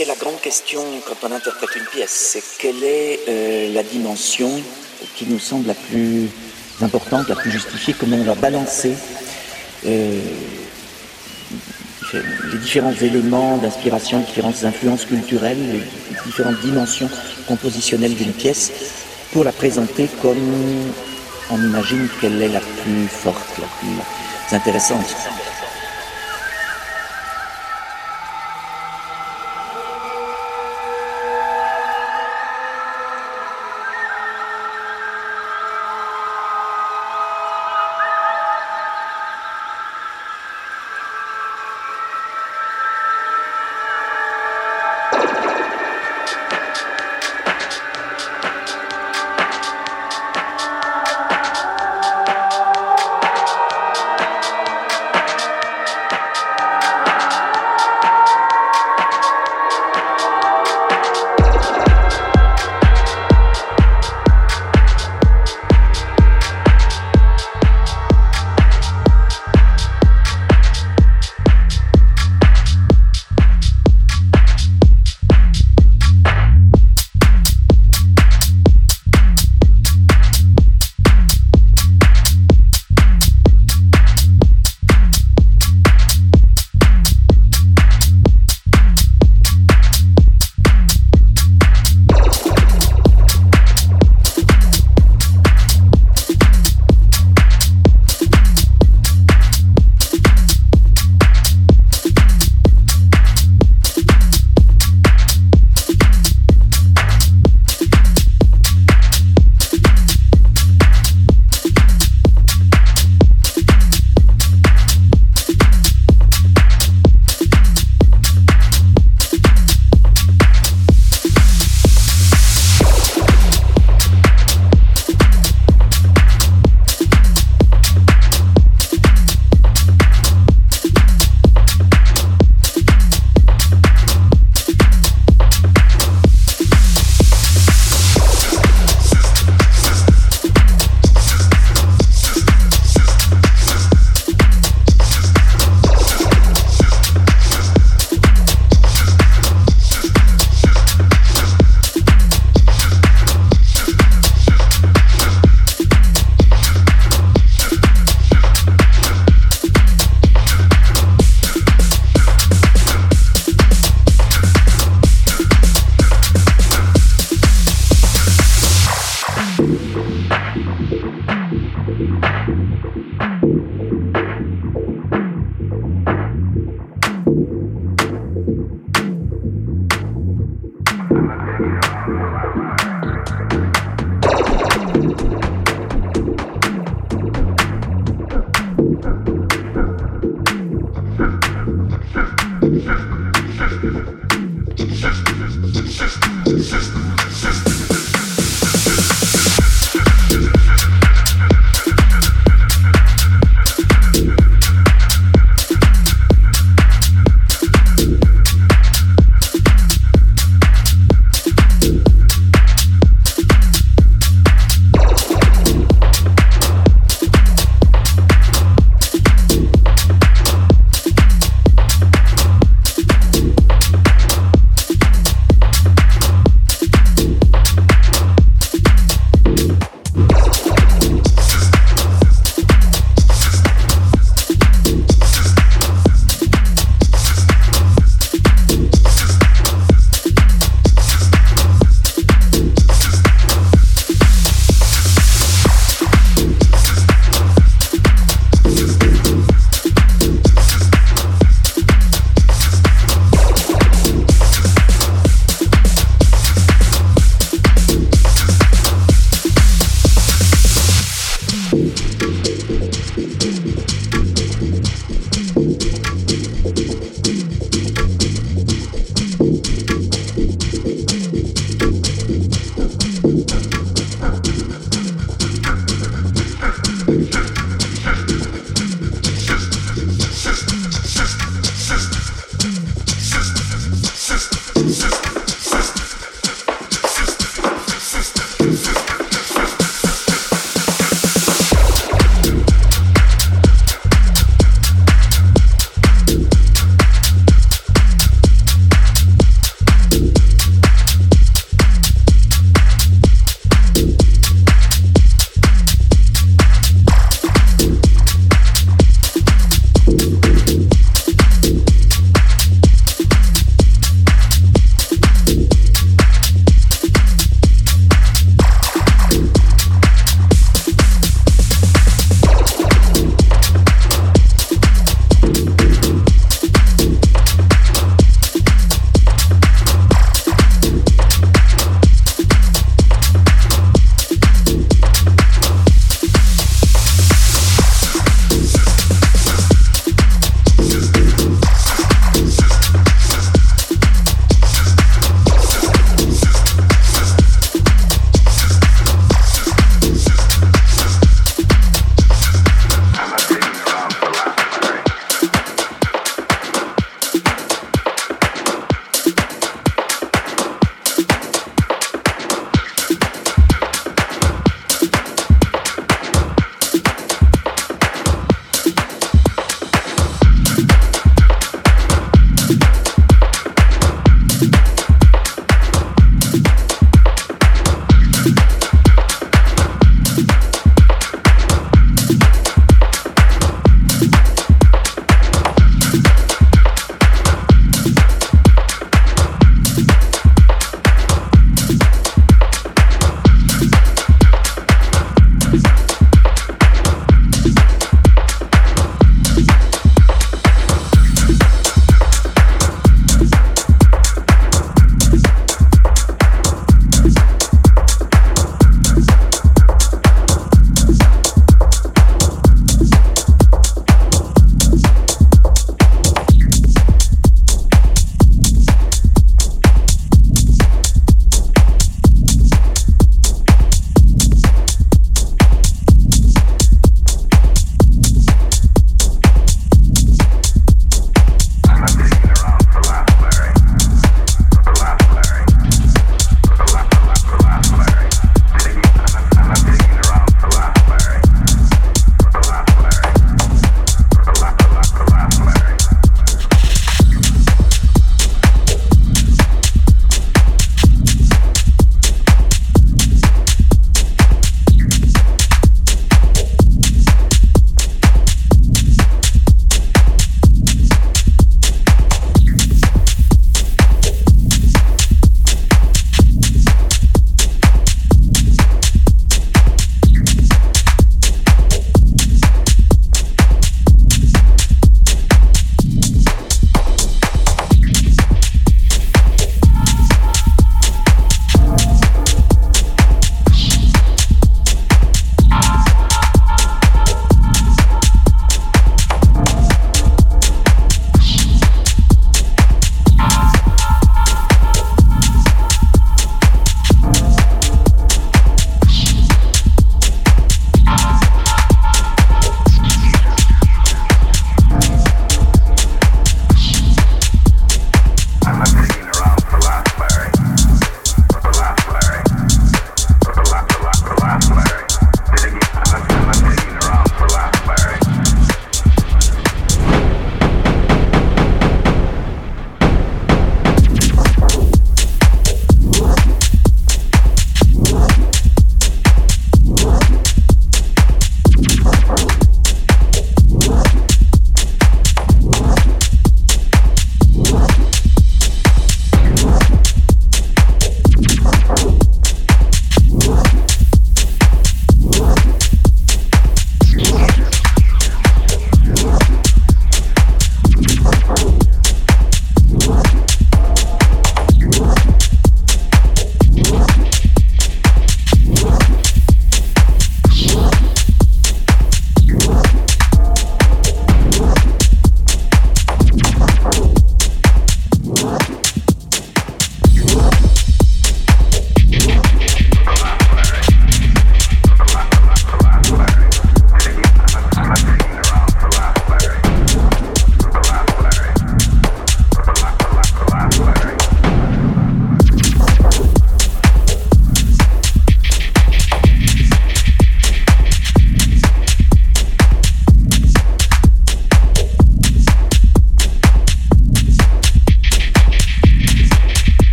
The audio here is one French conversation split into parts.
c'est la grande question quand on interprète une pièce. C'est quelle est euh, la dimension qui nous semble la plus importante, la plus justifiée, comment on va balancer euh, les différents éléments d'inspiration, les différentes influences culturelles, les différentes dimensions compositionnelles d'une pièce pour la présenter comme on imagine qu'elle est la plus forte, la plus intéressante.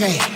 me.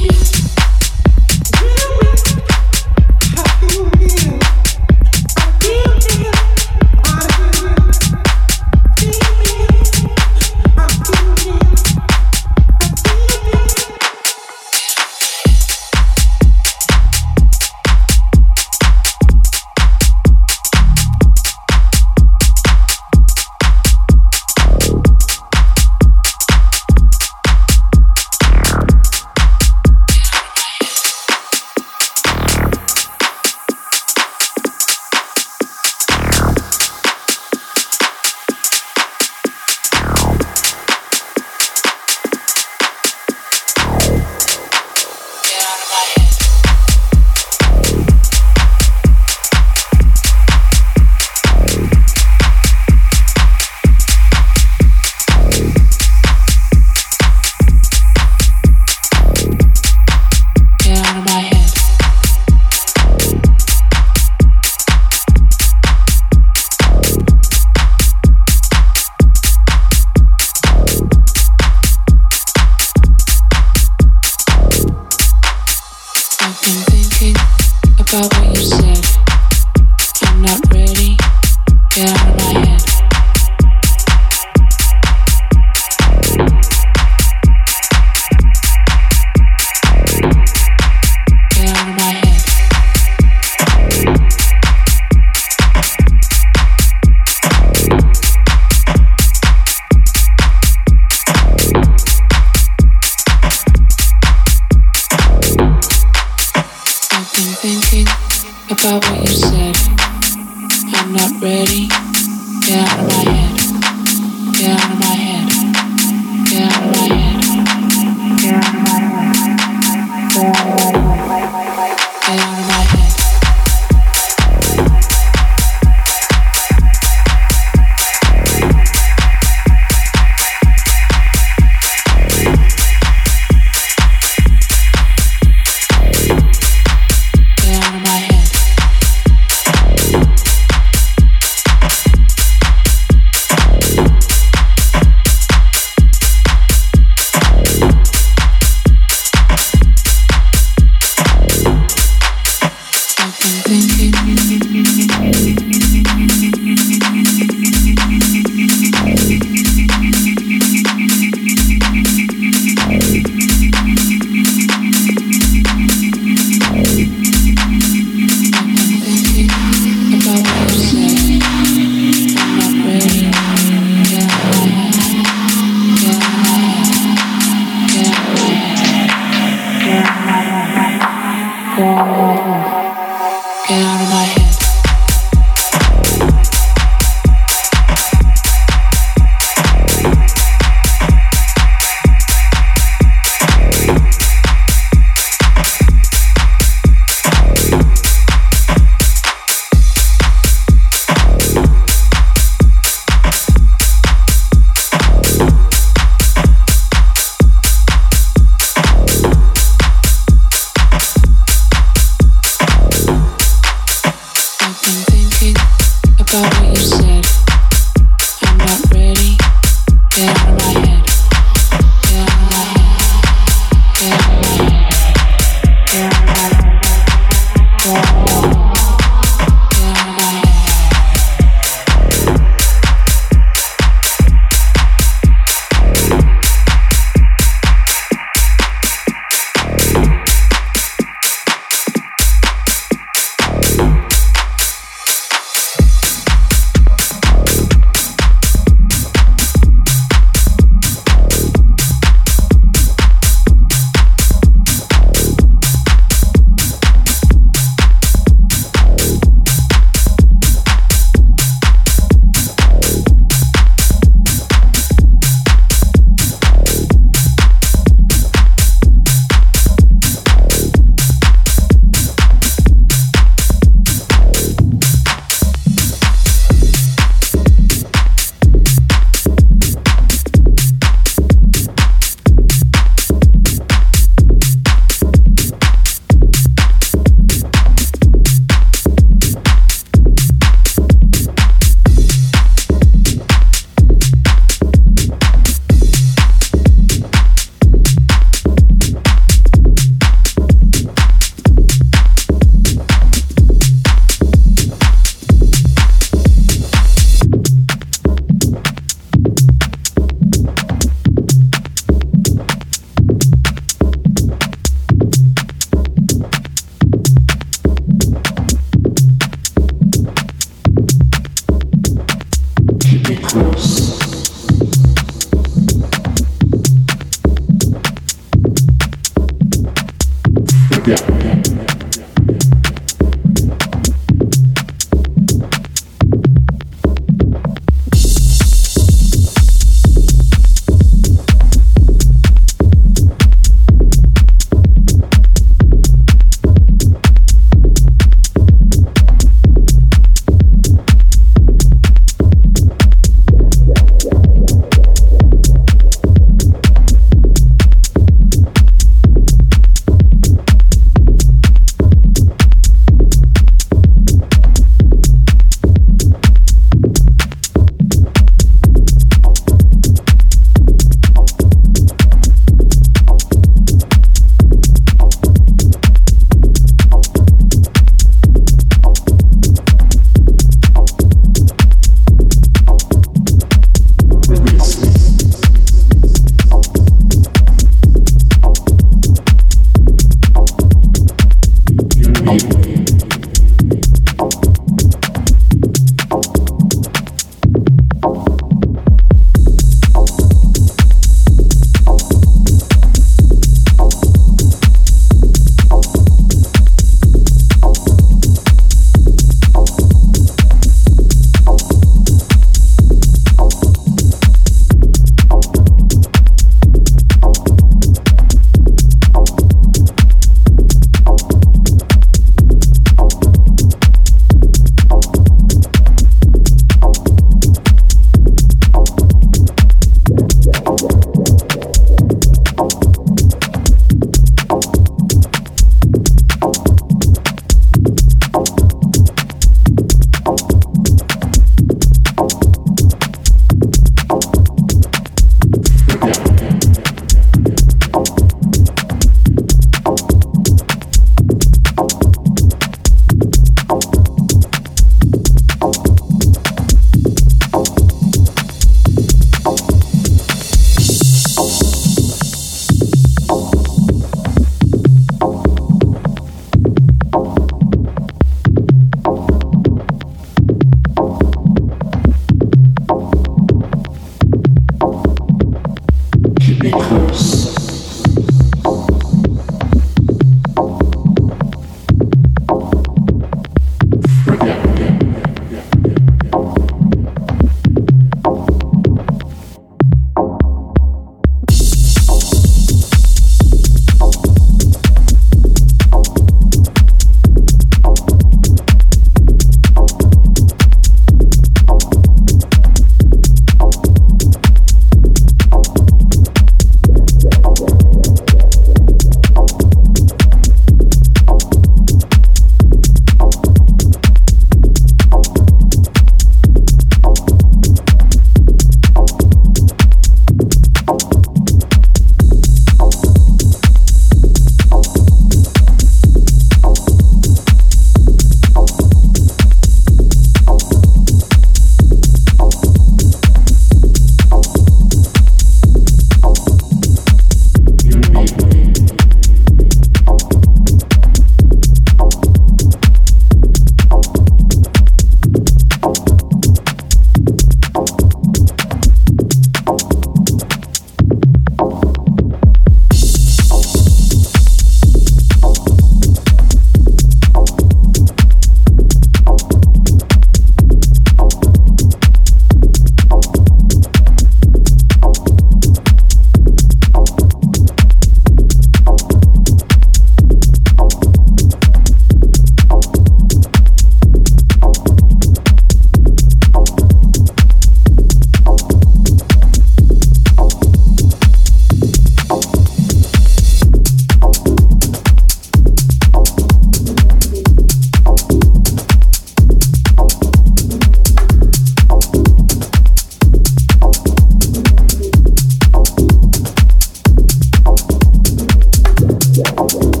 Yeah.